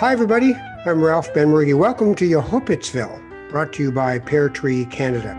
Hi, everybody. I'm Ralph Benmergui. Welcome to Yehupetzville, brought to you by Pear Tree Canada.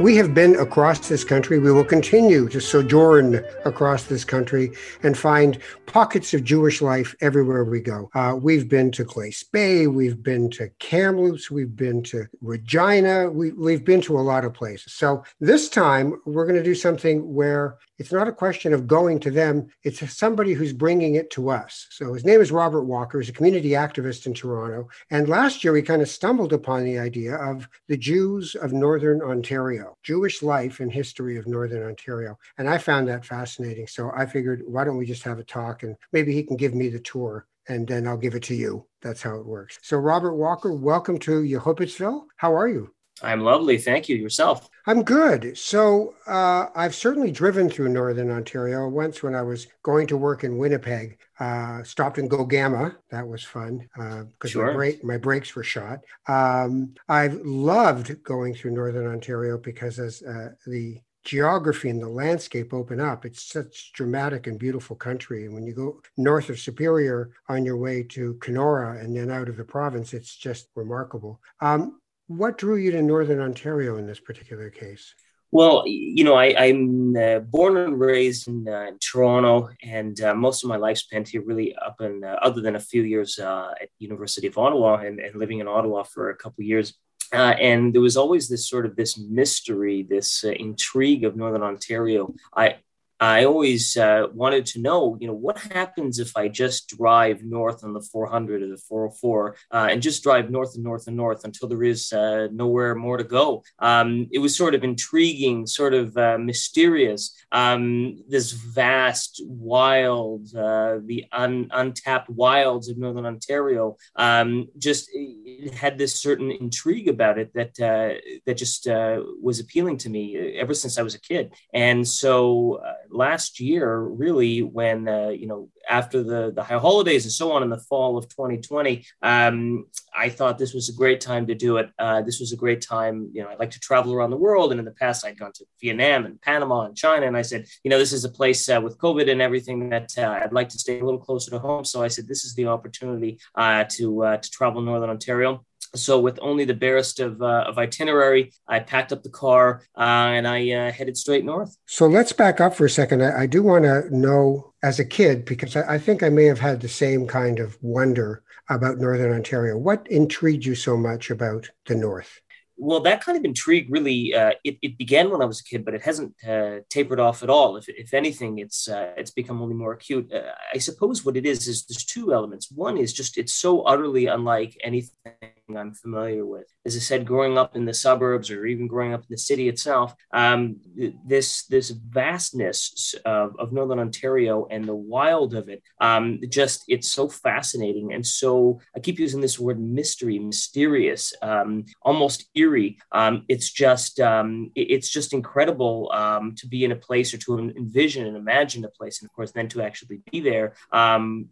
We have been across this country. We will continue to sojourn across this country and find pockets of Jewish life everywhere we go. Uh, we've been to Glace Bay, we've been to Kamloops, we've been to Regina, we, we've been to a lot of places. So this time we're going to do something where it's not a question of going to them, it's somebody who's bringing it to us. So his name is Robert Walker, he's a community activist in Toronto. And last year we kind of stumbled upon the idea of the Jews of Northern Ontario, Jewish life and history of Northern Ontario. And I found that fascinating. So I figured, why don't we just have a talk and maybe he can give me the tour and then I'll give it to you. That's how it works. So, Robert Walker, welcome to Yehupetzville. How are you? I'm lovely. Thank you. Yourself? I'm good. So uh, I've certainly driven through Northern Ontario once when I was going to work in Winnipeg. Uh, stopped in Gogama. That was fun because uh, sure. my, break, my brakes were shot. Um, I've loved going through Northern Ontario because as uh, the geography and the landscape open up. It's such dramatic and beautiful country. And when you go north of Superior on your way to Kenora and then out of the province, it's just remarkable. Um, what drew you to Northern Ontario in this particular case? Well, you know, I, am uh, born and raised in, uh, Toronto, and uh, most of my life spent here, really up in, uh, other than a few years uh, at University of Ottawa and, and, living in Ottawa for a couple years. Uh, and there was always this sort of this mystery, this intrigue of Northern Ontario. I I always uh, wanted to know, you know, what happens if I just drive north on the 400 or the 404 uh, and just drive north and north and north until there is uh, nowhere more to go. Um, it was sort of intriguing, sort of uh, mysterious. Um, this vast, wild, uh, the un- untapped wilds of northern Ontario um, just had this certain intrigue about it that uh, that just was appealing to me ever since I was a kid. And so last year, really, when uh, you know after the the high holidays and so on in the fall of 2020, um, I thought this was a great time to do it. Uh, this was a great time. You know, I like to travel around the world, and in the past, I'd gone to Vietnam and Panama and China, and I said, you know, this is a place uh, with COVID and everything that uh, I'd like to stay a little closer to home. So I said, this is the opportunity uh, to uh, to travel Northern Ontario so with only the barest of, uh, of itinerary i packed up the car uh, and i uh, headed straight north so let's back up for a second i, I do want to know as a kid because I, I, think i may have had the same kind of wonder about northern ontario what intrigued you so much about the north well, that kind of intrigue really uh, it, it, began when I was a kid, but it hasn't uh, tapered off at all. If, if anything, it's uh, it's become only more acute. Uh, I suppose what it is is there's two elements. One is just it's so utterly unlike anything I'm familiar with. As I said, growing up in the suburbs or even growing up in the city itself, um, this this vastness of, of, Northern Ontario and the wild of it, um, just it's so fascinating and so I keep using this word mystery, mysterious, um, almost eerie. Um, it's just um, it's just incredible um, to be in a place or to envision and imagine a place, and of course then to actually be there.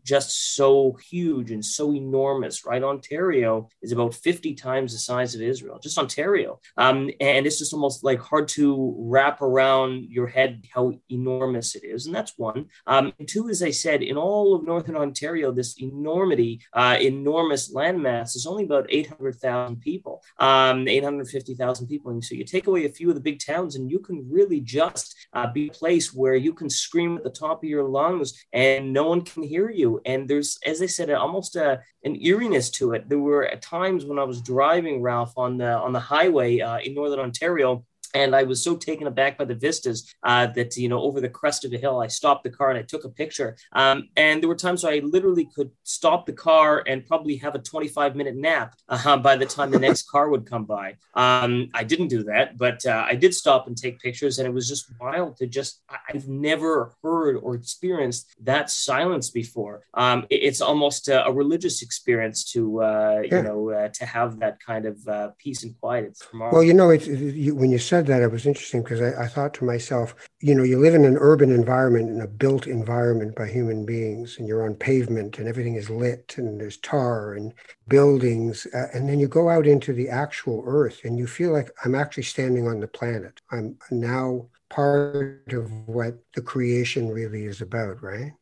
just so huge and so enormous. Right, Ontario is about about 50 times the size of Israel, just Ontario. Um, and it's just almost like hard to wrap around your head how enormous it is. And that's one. Um, two, as I said, in all of Northern Ontario, this enormity, uh, enormous landmass is only about 800,000 people, um, 850,000 people. And so you take away a few of the big towns and you can really just uh, be a place where you can scream at the top of your lungs and no one can hear you. And there's, as I said, almost a, an eeriness to it. There were at times times when I was driving Ralph on the on the highway uh, in Northern Ontario and I was so taken aback by the vistas uh, that you know over the crest of a hill, I stopped the car and I took a picture. Um, and there were times where I literally could stop the car and probably have a 25 minute nap uh, by the time the next car would come by. Um, I didn't do that, but uh, I did stop and take pictures, and it was just wild to just. I've never heard or experienced that silence before. Um, it, it's almost a, a, religious experience to uh, yeah. you know uh, to have that kind of uh, peace and quiet. Well, you know, it's, it, you, when you said said that, it was interesting because I, I, thought to myself, you know, you live in an urban environment, in a built environment by human beings, and you're on pavement and everything is lit and there's tar and buildings. Uh, and then you go out into the actual earth and you feel like I'm actually standing on the planet. I'm now part of what the creation really is about, right?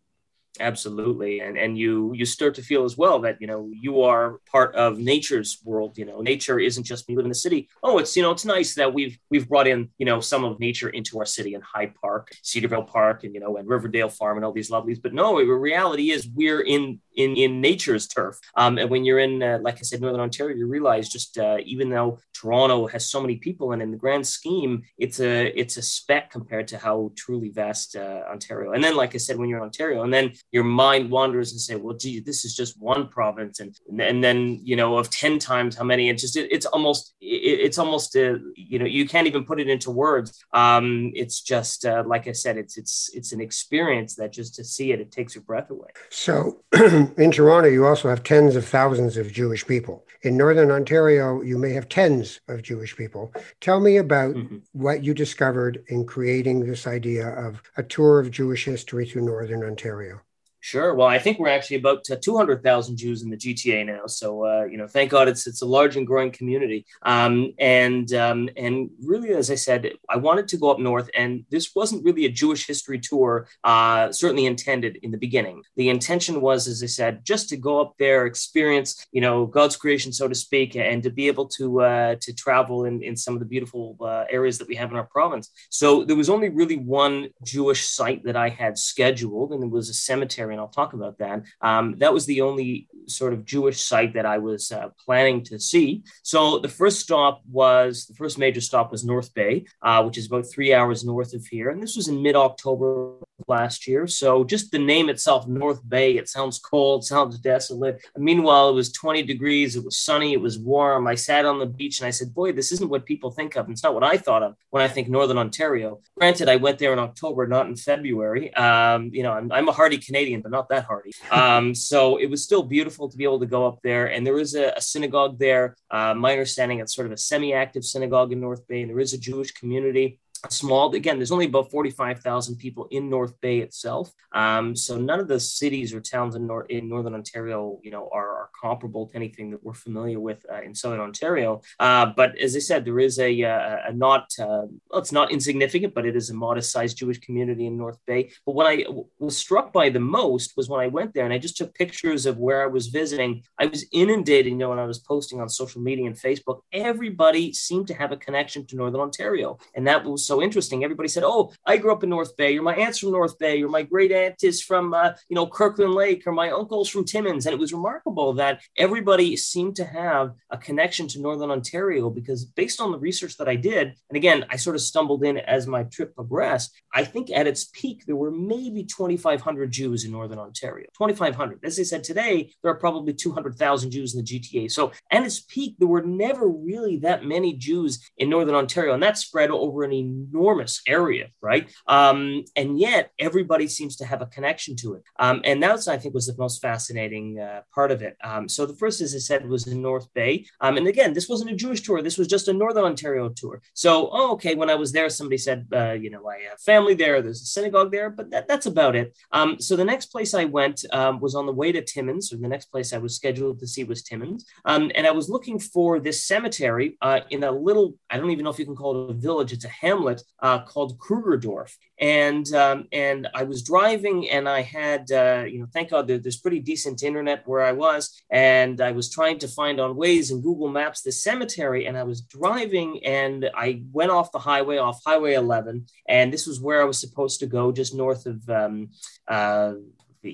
Absolutely. And and you you start to feel as well that you know you are part of nature's world you know. Nature isn't just me live in the city. Oh it's you know it's nice that we've we've brought in you know some of nature into our city and hyde park Cedarvale Park and you know and riverdale farm and all these lovelies. But no the reality is we're in in, in nature's turf. Um, and when you're in, uh, like I said, Northern Ontario, you realize just uh, even though Toronto has so many people, and in the grand scheme, it's a it's a speck compared to how truly vast uh, Ontario. And then, like I said, when you're in Ontario, and then your mind wanders and say, well, gee, this is just one province, and and then you know of ten times how many. And just it, it's almost it, it's almost uh, you know you can't even put it into words. Um, it's just uh, like I said, it's it's it's an experience that just to see it, it takes your breath away. So. in Toronto, you also have tens of thousands of Jewish people. In Northern Ontario, you may have tens of Jewish people. Tell me about mm-hmm. what you discovered in creating this idea of a tour of Jewish history through Northern Ontario. Sure. Well, I think we're actually about 200,000 Jews in the GTA now. So, uh, you know, thank God it's it's a large and growing community. Um, and um, and really, as I said, I wanted to go up north, and this wasn't really a Jewish history tour, uh, certainly intended in the beginning. The intention was, as I said, just to go up there, experience, you know, God's creation, so to speak, and to be able to uh, to travel in, in some of the beautiful uh, areas that we have in our province. So there was only really one Jewish site that I had scheduled, and it was a cemetery and I'll talk about that. Um, that was the only sort of Jewish site that I was uh, planning to see. So the first stop was the first major stop was North Bay, uh, which is about three hours north of here, and this was in mid October last year. So just the name itself, North Bay, it sounds cold, sounds desolate. Meanwhile, it was 20 degrees, it was sunny, it was warm. I sat on the beach and I said, "Boy, this isn't what people think of. It's not what I thought of when I think Northern Ontario." Granted, I went there in October, not in February. Um, you know, I'm, I'm a hardy Canadian, but not that hardy. Um, so it was still beautiful to be able to go up there. And there is a, a synagogue there. Uh, my understanding, it's sort of a semi-active synagogue in North Bay, and there is a Jewish community small again there's only about 45,000 people in North Bay itself. Um, so none of the cities or towns in, nor- in northern Ontario you know are, are, comparable to anything that we're familiar with uh, in southern Ontario. Uh, but as I said there is a, a, a not uh, well, it's not insignificant but it is a modest sized Jewish community in North Bay. But what I w- was struck by the most was when I went there and I just took pictures of where I was visiting. I was inundated you know when I was posting on social media and Facebook. Everybody seemed to have a connection to northern Ontario and that was so so interesting. Everybody said, "Oh, I grew up in North Bay. Or my aunt's from North Bay. Or my great aunt is from uh, you know Kirkland Lake. Or my uncle's from Timmins." And it was remarkable that everybody seemed to have a connection to Northern Ontario because, based on the research that I did, and again, I sort of stumbled in as my trip progressed. I think at its peak there were maybe 2,500 Jews in Northern Ontario. 2,500. As I said today, there are probably 200,000 Jews in the GTA. So at its peak, there were never really that many Jews in Northern Ontario, and that spread over an enormous area, right? Um, and yet everybody seems to have a connection to it. Um, and that's, I think, was the most fascinating uh, part of it. Um, so the first, as I said, was in North Bay. Um, and again, this wasn't a Jewish tour. This was just a Northern Ontario tour. So, oh, okay, when I was there, somebody said, uh, you know, I have family there. There's a synagogue there, but that, that's about it. Um, so the next place I went um, was on the way to Timmins. So the next place I was scheduled to see was Timmins. and I was looking for this cemetery uh, in a little, I don't even know if you can call it a village. It's a hamlet uh, called Krugerdorf. And um, and I was driving, and I had uh, you know, thank God there's pretty decent internet where I was, and I was trying to find on Waze and Google Maps the cemetery, and I was driving, and I went off the highway, off Highway 11, and this was where I was supposed to go, just north of um, uh,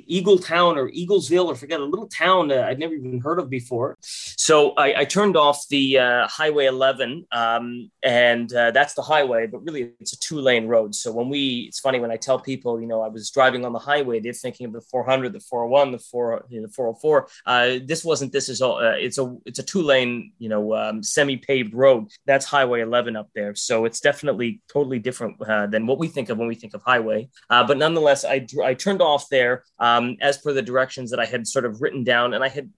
Eagle Town or Eaglesville or forget a little town uh, I'd never even heard of before. So I, I turned off the uh, Highway 11, um, and uh, that's the highway, but really it's a two lane road. So when we, it's funny when I tell people, you know, I was driving on the highway, they're thinking of the 400, the 401, the 4, you know, the 404. Uh, this wasn't. This is all. Uh, it's a it's a two lane, you know, um, semi paved road. That's Highway 11 up there. So it's definitely totally different uh, than what we think of when we think of highway. but nonetheless, I I turned off there um, as per the directions that I had sort of written down. And I had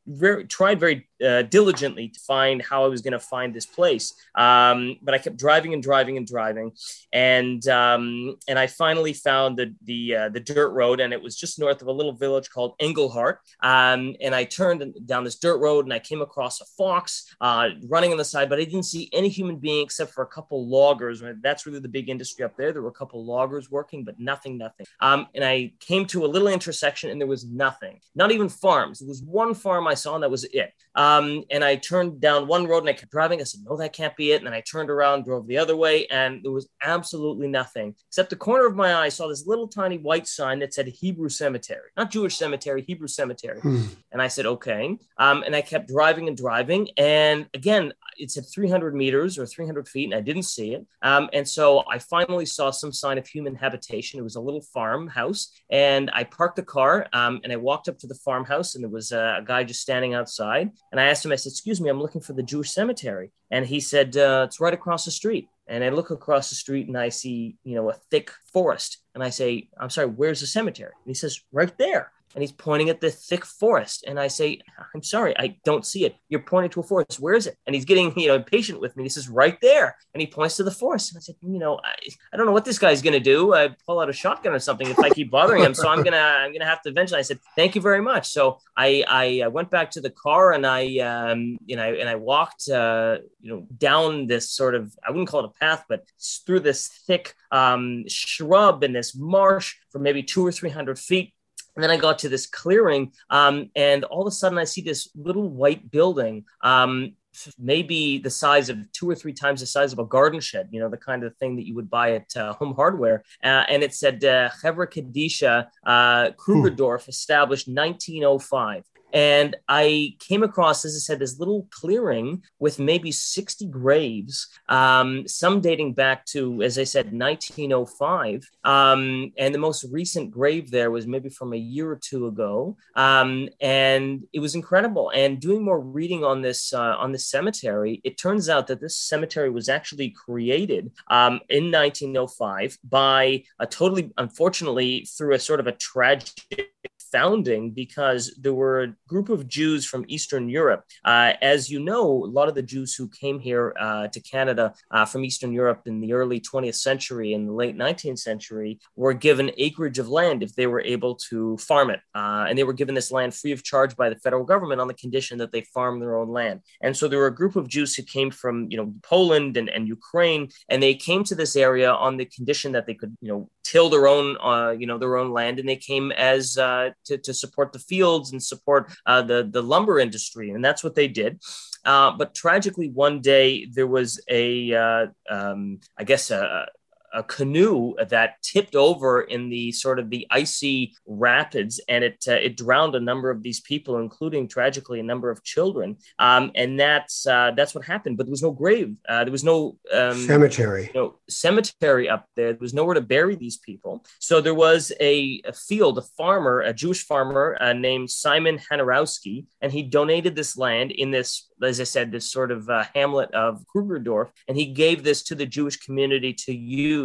tried very uh, diligently to find how I was going to find this place. Um, but I kept driving and driving and driving, and um, and I finally found the the uh, the dirt road, and it was just north of a little village called Englehart. Um, and I turned down this dirt road, and I came across a fox uh, running on the side, but I didn't see any human being except for a couple loggers. That's really the big industry up there. There were a couple loggers working, but nothing, nothing. Um, and I came to a little intersection, and there was nothing, not even farms. There was one farm I saw, and that was it. Um, and I turned down one road and I kept driving. I said, no, that can't be it. And then I turned around, drove the other way, and there was absolutely nothing except the corner of my eye. I saw this little tiny white sign that said Hebrew cemetery, not Jewish cemetery, Hebrew cemetery. Hmm. And I said, okay. Um, and I kept driving and driving. And again, it said 300 meters or 300 feet, and I didn't see it. Um, and so I finally saw some sign of human habitation. It was a little farmhouse. And I parked the car um, and I walked up to the farmhouse, and there was a, a guy just standing outside. And I asked him, I said, Excuse me, I'm looking for the Jewish cemetery. And he said, uh, It's right across the street. And I look across the street and I see, you know, a thick forest. And I say, I'm sorry, where's the cemetery? And he says, Right there and he's pointing at the thick forest. And I say, I'm sorry, I don't see it. You're pointing to a forest. Where is it? And he's getting, you know, impatient with me. He says, right there. And he points to the forest. And I said, you know, I, I don't know what this guy's going to do. I pull out a shotgun or something if I keep bothering him. So I'm going to, I'm going to have to eventually, I said, thank you very much. So I, I went back to the car and I, um, you know, and I walked, uh, you know, down this sort of, I wouldn't call it a path, but through this thick um, shrub and this marsh for maybe two or 300 feet and then I got to this clearing, um, and all of a sudden I see this little white building, um, maybe the size of two or three times the size of a garden shed, you know, the kind of thing that you would buy at uh, Home Hardware. Uh, and it said uh, Chevra Kadisha uh, Krugerdorf, established 1905. And I came across, as I said, this little clearing with maybe 60 graves, um, some dating back to, as I said, 1905. Um, and the most recent grave there was maybe from a year or two ago. Um, and it was incredible. And doing more reading on this uh, on this cemetery, it turns out that this cemetery was actually created um, in 1905 by a totally, unfortunately, through a sort of a tragic founding because there were a group of Jews from Eastern Europe. Uh, as you know, a lot of the Jews who came here uh, to Canada uh, from Eastern Europe in the early 20th century and the late 19th century were given acreage of land if they were able to farm it. Uh, and they were given this land free of charge by the federal government on the condition that they farm their own land. And so there were a group of Jews who came from, you know, Poland and, and Ukraine, and they came to this area on the condition that they could, you know, till their own, uh, you know, their own land, and they came as uh, to, to support the fields and support uh, the, the lumber industry. And that's what they did. Uh, but tragically, one day there was a, uh, um, I guess, a, a canoe that tipped over in the sort of the icy rapids, and it uh, it drowned a number of these people, including tragically a number of children. Um, and that's uh, that's what happened. But there was no grave. Uh, there was no um, cemetery. No cemetery up there. There was nowhere to bury these people. So there was a, a field, a farmer, a Jewish farmer uh, named Simon Hanarowski, and he donated this land in this as I said, this sort of uh, hamlet of Krugerdorf, and he gave this to the Jewish community to use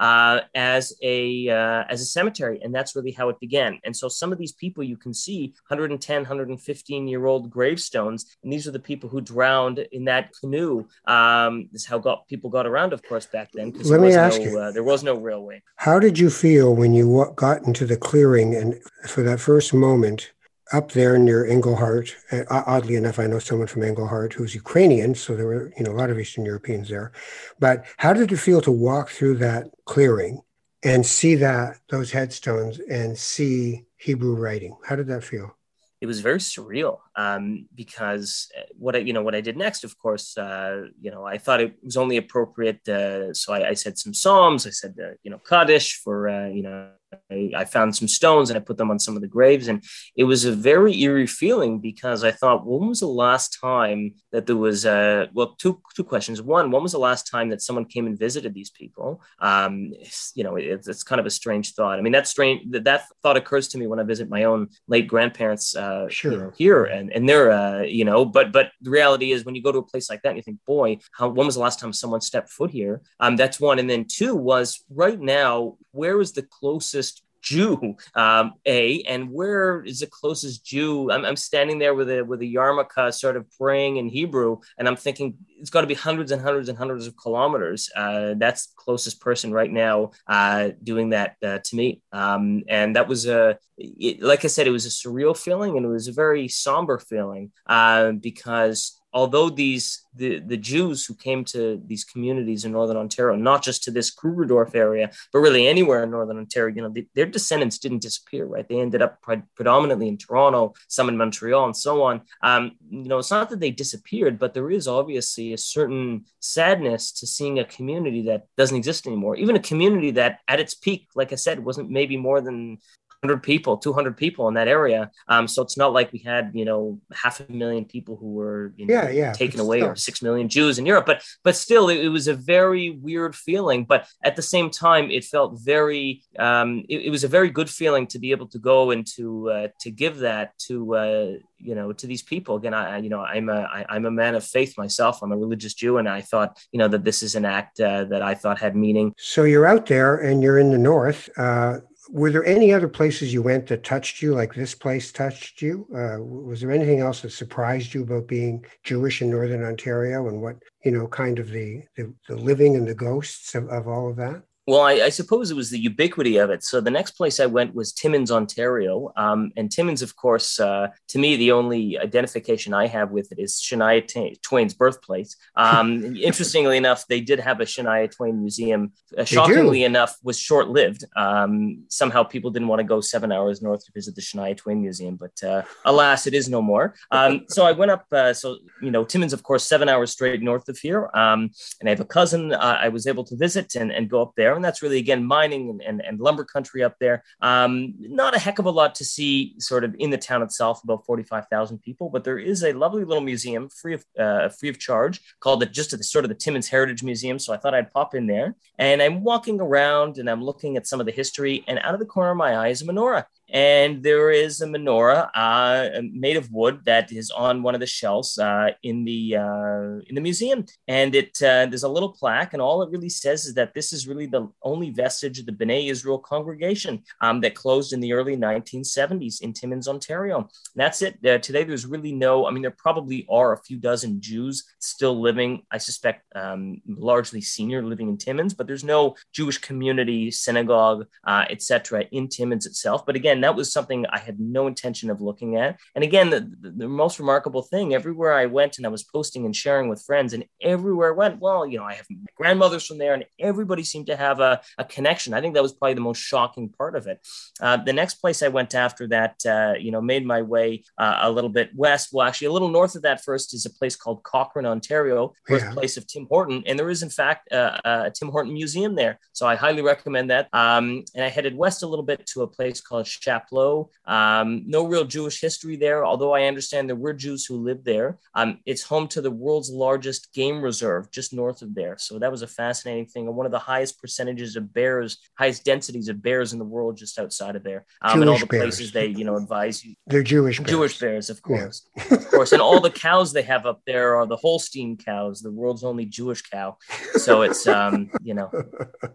uh, as a uh, as a cemetery, and that's really how it began. And so some of these people you can see 110, 115 year old gravestones, and these are the people who drowned in that canoe. Um, this is how got people got around, of course, back then. Let me ask no, you, uh, there was no railway. How did you feel when you got into the clearing, and for that first moment? Up there near Englehart. Uh, oddly enough, I know someone from Englehart who's Ukrainian, so there were you know a lot of Eastern Europeans there. But how did it feel to walk through that clearing and see that those headstones and see Hebrew writing? How did that feel? It was very surreal um, because uh, what I, you know, what I did next, of course, uh, you know, I thought it was only appropriate. Uh, so I, I, said some psalms. I said, uh, you know, Kaddish for, uh, you know, I, I, found some stones and I put them on some of the graves. And it was a very eerie feeling because I thought, when was the last time that there was, uh, well, two, two questions. One, when was the last time that someone came and visited these people? Um, you know, it, it's kind of a strange thought. I mean, that strange, that, that thought occurs to me when I visit my own late grandparents uh, sure. you know, here and, and they're, uh, you know, but, but the reality is when you go to a place like that and you think, boy, how, when was the last time someone stepped foot here? Um, that's one. And then two was right now, where is the closest Jew? Um, a and where is the closest Jew? I'm, I'm standing there with a with a yarmulke, sort of praying in Hebrew, and I'm thinking it's got to be hundreds and hundreds and hundreds of kilometers. Uh, that's closest person right now uh, doing that uh, to me. Um, and that was a, it, like I said, it was a surreal feeling and it was a very somber feeling uh, because although these the, the Jews who came to these communities in northern Ontario, not just to this Krugerdorf area, but really anywhere in northern Ontario, you know, their descendants didn't disappear, right? They ended up pre- predominantly in Toronto, some in Montreal, and so on. Um, you know, it's not that they disappeared, but there is obviously a certain sadness to seeing a community that doesn't exist anymore. Even a community that, at its peak, like I said, wasn't maybe more than 100 people 200 people in that area. Um, so it's not like we had you know half a million people who were you know, yeah, yeah, taken away still. or six million jews in europe. But but still it, it, was a very weird feeling. But at the same time it felt very um, it, it, was a very good feeling to be able to go and to uh, to give that to uh, you know to these people. Again i you know i'm a I, i'm a man of faith myself. I'm a religious jew and i thought you know that this is an act uh, that i thought had meaning. So you're out there and you're in the north uh, were there any other places you went that touched you like this place touched you? Uh, was there anything else that surprised you about being jewish in northern ontario and what you know kind of the the, the living and the ghosts of, of all of that well, I, I, suppose it was the ubiquity of it. So the next place I went was Timmins, Ontario. Um, and Timmins, of course, uh, to me, the only identification I have with it is Shania T- Twain's birthplace. Um, interestingly enough, they did have a Shania Twain museum. Uh, shockingly enough, was short lived. Um, somehow people didn't want to go seven hours north to visit the Shania Twain museum, but uh, alas, it is no more. Um, so I went up. Uh, so you know, Timmins, of course, seven hours straight north of here. Um, and I have a cousin uh, I was able to visit and, and go up there there. And that's really, again, mining and, and, and lumber country up there. Um, not a heck of a lot to see sort of in the town itself, about 45,000 people, but there is a lovely little museum free of, uh, free of charge called the, just the sort of the Timmins Heritage Museum. So I thought I'd pop in there and I'm walking around and I'm looking at some of the history and out of the corner of my eye is a menorah and there is a menorah uh, made of wood that is on one of the shelves uh, in the uh, in the museum, and it uh, there's a little plaque, and all it really says is that this is really the only vestige of the B'nai Israel congregation um, that closed in the early 1970s in Timmins, Ontario. And that's it. Uh, today, there's really no. I mean, there probably are a few dozen Jews still living. I suspect um, largely senior living in Timmins, but there's no Jewish community, synagogue, uh, etc. in Timmins itself. But again that was something I had no intention of looking at. And again, the, the, most remarkable thing everywhere I went and I was posting and sharing with friends, and everywhere I went, well, you know, I have my grandmothers from there, and everybody seemed to have a, a connection. I think that was probably the most shocking part of it. Uh, the next place I went after that, uh, you know, made my way uh, a little bit west. Well, actually, a little north of that first is a place called Cochrane, Ontario, birthplace yeah. of Tim Horton. And there is, in fact, uh, a Tim Horton Museum there. So I highly recommend that. Um, and I headed west a little bit to a place called Chapleau. Um, no real Jewish history there, although I understand there were Jews who lived there. Um, it's home to the world's largest game reserve just north of there. So that was a fascinating thing. And one of the highest percentages of bears, highest densities of bears in the world just outside of there. Um, and all the bears. places they, you know, advise you. They're Jewish bears. Jewish bears, of course. Yeah. of course. And all the cows they have up there are the Holstein cows, the world's only Jewish cow. So it's, um, you know,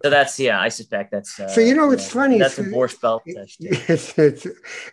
so that's, yeah, I suspect that's. Uh, so, you know, it's yeah, funny. That's a Borscht Belt. It's, it's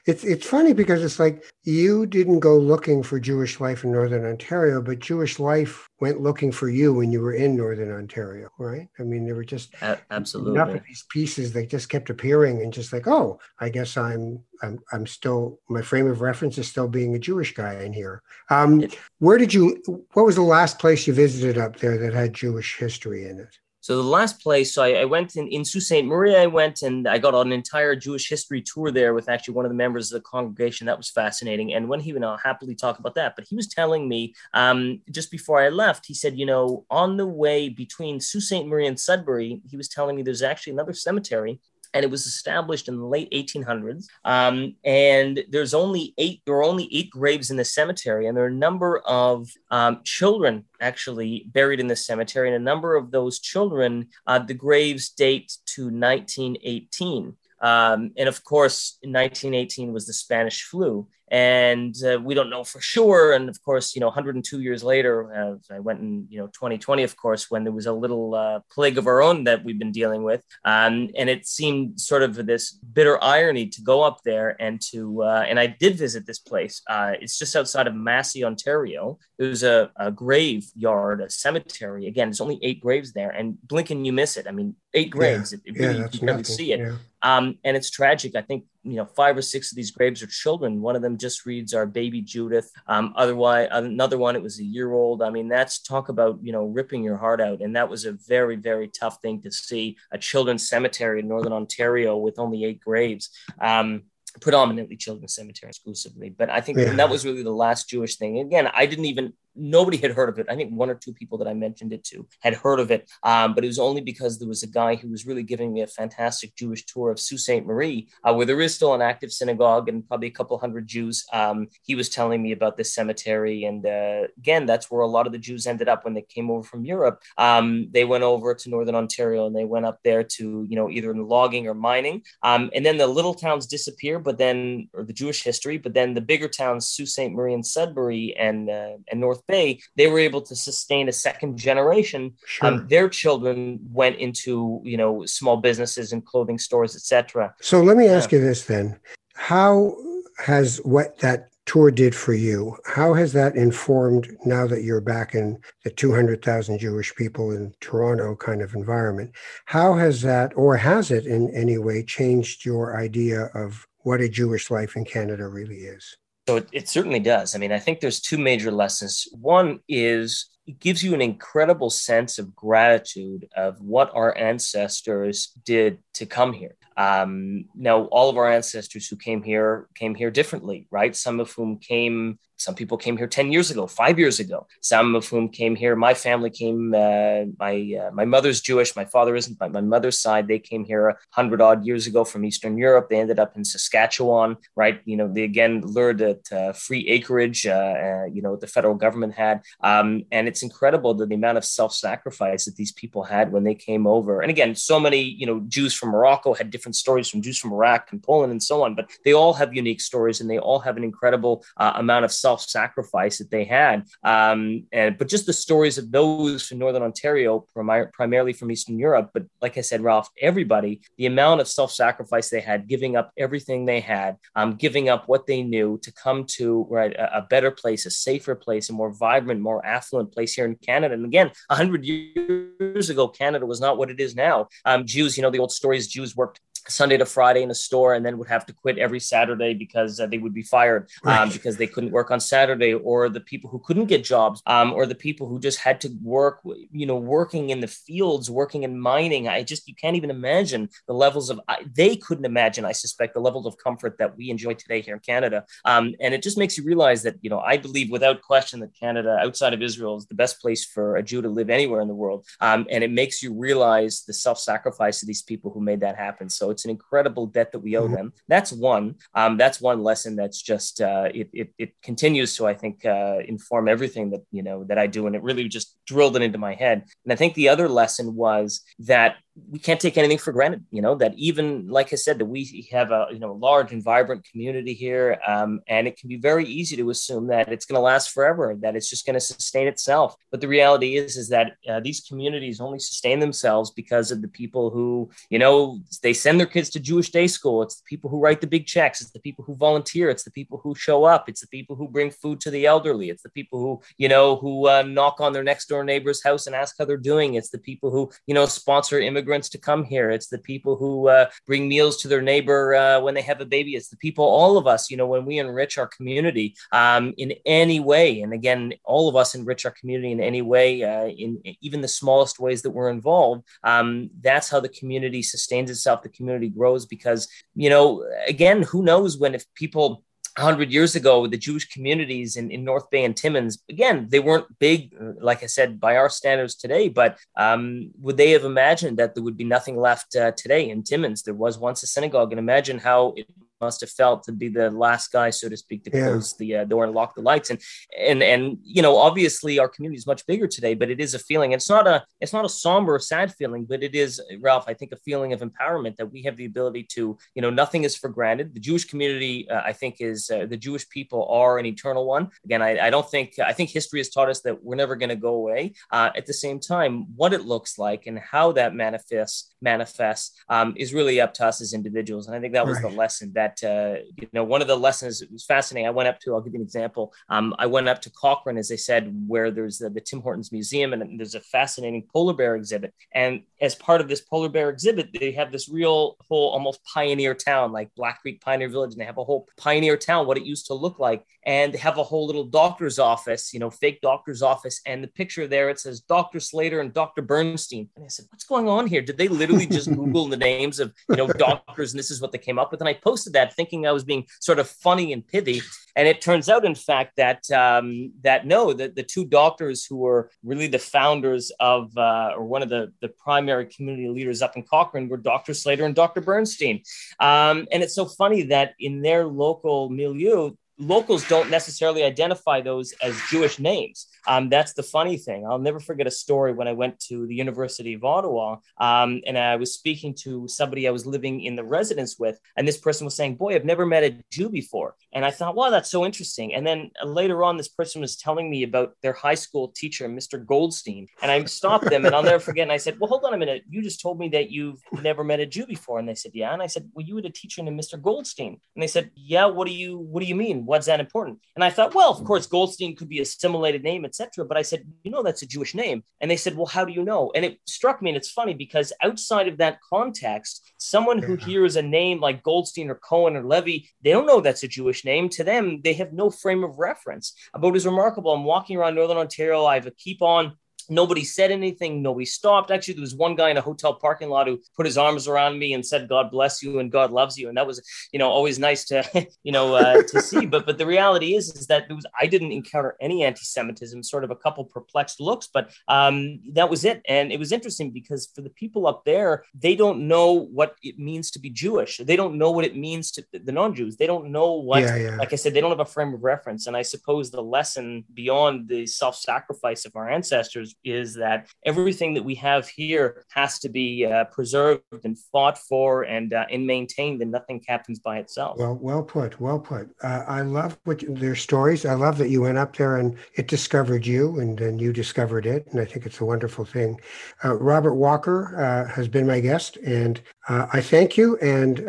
it's it's funny because it's like you didn't go looking for Jewish life in Northern Ontario, but Jewish life went looking for you when you were in Northern Ontario, right? I mean, there were just a- absolutely enough of these pieces that just kept appearing, and just like, oh, I guess I'm I'm I'm still my frame of reference is still being a Jewish guy in here. Um, where did you? What was the last place you visited up there that had Jewish history in it? So the last place, so I, I went in, in Sault Ste. Marie, I went and I got on an entire Jewish history tour there with actually one of the members of the congregation. That was fascinating. And when he, and I'll happily talk about that, but he was telling me um, just before I left, he said, you know, on the way between Sault Ste. Marie and Sudbury, he was telling me there's actually another cemetery and it was established in the late 1800s. Um, and there's only eight, there are only eight graves in the cemetery, and there are a number of um, children actually buried in the cemetery, and a number of those children, uh, the graves date to 1918. Um, and of course, in 1918 was the Spanish flu and uh, we don't know for sure. And of course, you know, 102 years later, uh, I went in, you know, 2020, of course, when there was a little uh, plague of our own that we've been dealing with, um, and it seemed sort of this bitter irony to go up there and to, uh, and I did visit this place. Uh, it's just outside of Massey, Ontario. There's a, a graveyard, a cemetery. Again, there's only eight graves there, and blink and you miss it. I mean, eight graves. Yeah, it, it really, yeah, you can see it. Yeah. Um, and it's tragic. I think you know five or six of these graves are children. One of them just reads our baby Judith. Um, otherwise, another one it was a year old. I mean, that's talk about you know ripping your heart out. And that was a very very tough thing to see a children's cemetery in northern Ontario with only eight graves. Um, predominantly children's cemetery exclusively but i think yeah. that was really the last jewish thing again i didn't even nobody had heard of it. I think one or two people that I mentioned it to had heard of it, um, but it was only because there was a guy who was really giving me a fantastic Jewish tour of Sault Ste. Marie, uh, where there is still an active synagogue and probably a couple hundred Jews. Um, he was telling me about this cemetery, and uh, again, that's where a lot of the Jews ended up when they came over from Europe. Um, they went over to Northern Ontario and they went up there to you know either in logging or mining, um, and then the little towns disappear, but then or the Jewish history, but then the bigger towns, Sault Ste. Marie and Sudbury and uh, and North Bay, they were able to sustain a second generation. Sure. Um, their children went into you know small businesses and clothing stores, etc. So let me ask you this then: How has what that tour did for you? How has that informed now that you're back in the 200,000 Jewish people in Toronto kind of environment? How has that, or has it in any way, changed your idea of what a Jewish life in Canada really is? So it, it certainly does. I mean, I think there's two major lessons. One is it gives you an incredible sense of gratitude of what our ancestors did to come here. Um, now, all of our ancestors who came here came here differently, right? Some of whom came some people came here 10 years ago, five years ago, some of whom came here. My family came, uh, my, uh, my mother's Jewish, my father isn't, but my mother's side, they came here a hundred odd years ago from Eastern Europe. They ended up in Saskatchewan, right? You know, they again lured at uh, free acreage, uh, uh, you know, the federal government had. Um, and it's incredible the, the amount of self sacrifice that these people had when they came over. And again, so many, you know, Jews from Morocco had different stories from Jews from Iraq and Poland and so on, but they all have unique stories and they all have an incredible uh, amount of self-sacrifice that they had. Um, and but just the stories of those from Northern Ontario, prim- primarily from Eastern Europe. But like I said, Ralph, everybody, the amount of self-sacrifice they had, giving up everything they had, um, giving up what they knew to come to right a, a better place, a safer place, a more vibrant, more affluent place here in Canada. And again, hundred years ago, Canada was not what it is now. Um, Jews, you know, the old stories, Jews worked Sunday to Friday in a store and then would have to quit every Saturday because uh, they would be fired um, right. because they couldn't work on Saturday, or the people who couldn't get jobs, um, or the people who just had to work, you know, working in the fields, working in mining. I just, you can't even imagine the levels of, I, they couldn't imagine, I suspect, the levels of comfort that we enjoy today here in Canada. Um, and it just makes you realize that, you know, I believe without question that Canada, outside of Israel, is the best place for a Jew to live anywhere in the world. Um, and it makes you realize the self sacrifice of these people who made that happen. So it's an incredible debt that we owe mm-hmm. them. That's one. Um, that's one lesson. That's just uh, it, it, it. continues to I think uh, inform everything that you know that I do, and it really just drilled it into my head. And I think the other lesson was that we can't take anything for granted you know that even like i said that we have a you know large and vibrant community here um, and it can be very easy to assume that it's going to last forever that it's just going to sustain itself. But the reality is is that uh, these communities only sustain themselves because of the people who you know they send their kids to jewish day school. It's the people who write the big checks. It's the people who volunteer. It's the people who show up. It's the people who bring food to the elderly. It's the people who you know who uh, knock on their next door neighbor's house and ask how they're doing it's the people who you know sponsor immigrants immigrants to come here. It's the people who uh, bring meals to their neighbor uh, when they have a baby. It's the people, all of us, you know, when we enrich our community um, in any way. And again, all of us enrich our community in any way, uh, in even the smallest ways that we're involved. Um, that's how the community sustains itself. The community grows because, you know, again, who knows when if people 100 years ago, the Jewish communities in, in North Bay and Timmins, again, they weren't big, like I said, by our standards today, but um, would they have imagined that there would be nothing left uh, today in Timmins? There was once a synagogue, and imagine how it must have felt to be the last guy, so to speak, to yeah. close the uh, door and lock the lights. And and and you know, obviously, our community is much bigger today, but it is a feeling. It's not a it's not a somber sad feeling, but it is, Ralph. I think a feeling of empowerment that we have the ability to, you know, nothing is for granted. The Jewish community, uh, I think, is uh, the Jewish people are an eternal one. Again, I, I, don't think I think history has taught us that we're never going to go away. Uh, at the same time, what it looks like and how that manifests manifests um, is really up to us as individuals. And I think that was right. the lesson that uh, you know one of the lessons. It was fascinating. I went up to. I'll give you an example. Um, I went up to Cochrane, as I said, where there's the, the Tim Hortons Museum, and there's a fascinating polar bear exhibit. And as part of this polar bear exhibit, they have this real whole almost pioneer town, like Black Creek Pioneer Village, and they have a whole pioneer town, what it used to look like, and they have a whole little doctor's office, you know, fake doctor's office, and the picture there it says Dr. Slater and Dr. Bernstein. And I said, what's going on here? Did they literally just Google the names of you know doctors, and this is what they came up with? And I posted that thinking I was being sort of funny and pithy. And it turns out, in fact, that um, that no, the, the two doctors who were really the founders of, uh, or one of the, the primary community leaders up in Cochrane were Dr. Slater and Dr. Bernstein. Um, and it's so funny that in their local milieu, locals don't necessarily identify those as Jewish names. Um, that's the funny thing. I'll never forget a story when I went to the University of Ottawa um, and I was speaking to somebody I was living in the residence with, and this person was saying, Boy, I've never met a Jew before. And I thought, Wow, that's so interesting. And then later on, this person was telling me about their high school teacher, Mr. Goldstein. And I stopped them and I'll never forget. And I said, Well, hold on a minute. You just told me that you've never met a Jew before. And they said, Yeah. And I said, Well, you had a teacher named Mr. Goldstein. And they said, Yeah, what do you what do you mean? What's that important? And I thought, well, of course, Goldstein could be a assimilated name, etc. But I said, you know, that's a Jewish name. And they said, well, how do you know? And it struck me, and it's funny because outside of that context, someone who hears a name like Goldstein or Cohen or Levy, they don't know that's a Jewish name. To them, they have no frame of reference. It was remarkable. I'm walking around Northern Ontario. I have a keep on Nobody said anything. Nobody stopped. Actually, there was one guy in a hotel parking lot who put his arms around me and said, "God bless you" and "God loves you," and that was, you know, always nice to, you know, uh, to see. But but the reality is, is that there was I didn't encounter any anti-Semitism. Sort of a couple perplexed looks, but um, that was it. And it was interesting because for the people up there, they don't know what it means to be Jewish. They don't know what it means to the non-Jews. They don't know what, yeah, yeah. like I said, they don't have a frame of reference. And I suppose the lesson beyond the self-sacrifice of our ancestors is that everything that we have here has to be uh, preserved and fought for and uh, and maintained, and nothing happens by itself. Well, well put, well put. Uh, I love what their stories. I love that you went up there and it discovered you, and then you discovered it, and I think it's a wonderful thing. Uh, Robert Walker uh, has been my guest, and uh, I thank you, and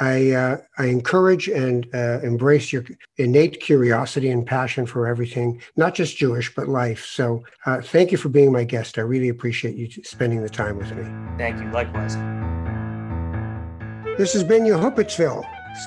I I encourage and embrace your innate curiosity and passion for everything, not just Jewish but life. So, thank you you for being my guest. I really appreciate you spending the time with me. Thank you. Likewise. This has been Yehupetzville,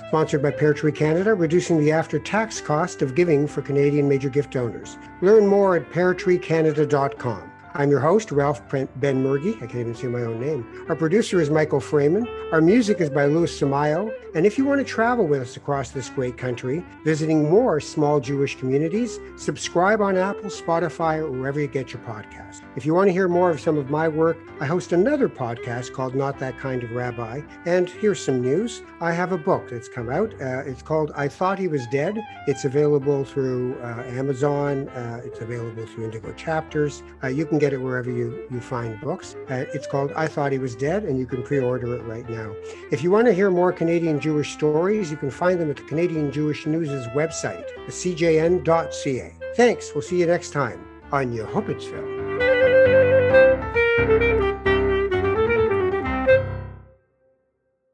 sponsored by Pear Tree Canada, reducing the after tax cost of giving for Canadian major gift donors. Learn more at peartreecanada.com. I'm your host, Ralph Ben Murgy. I can't even say my own name. Our producer is Michael Freeman. Our music is by Louis Samayo. And if you want to travel with us across this great country, visiting more small Jewish communities, subscribe on Apple, Spotify, or wherever you get your podcast. If you want to hear more of some of my work, I host another podcast called Not That Kind of Rabbi. And here's some news. I have a book that's come out. Uh, it's called I Thought He Was Dead. It's available through uh, Amazon. Uh, it's available through Indigo Chapters. Uh, you can get get it wherever you, you find books. Uh, it's called I Thought He Was Dead, and you can pre order it right now. If you want to hear more Canadian Jewish stories, you can find them at the Canadian Jewish News' website, cjn.ca. Thanks. We'll see you next time on Yehupetzville.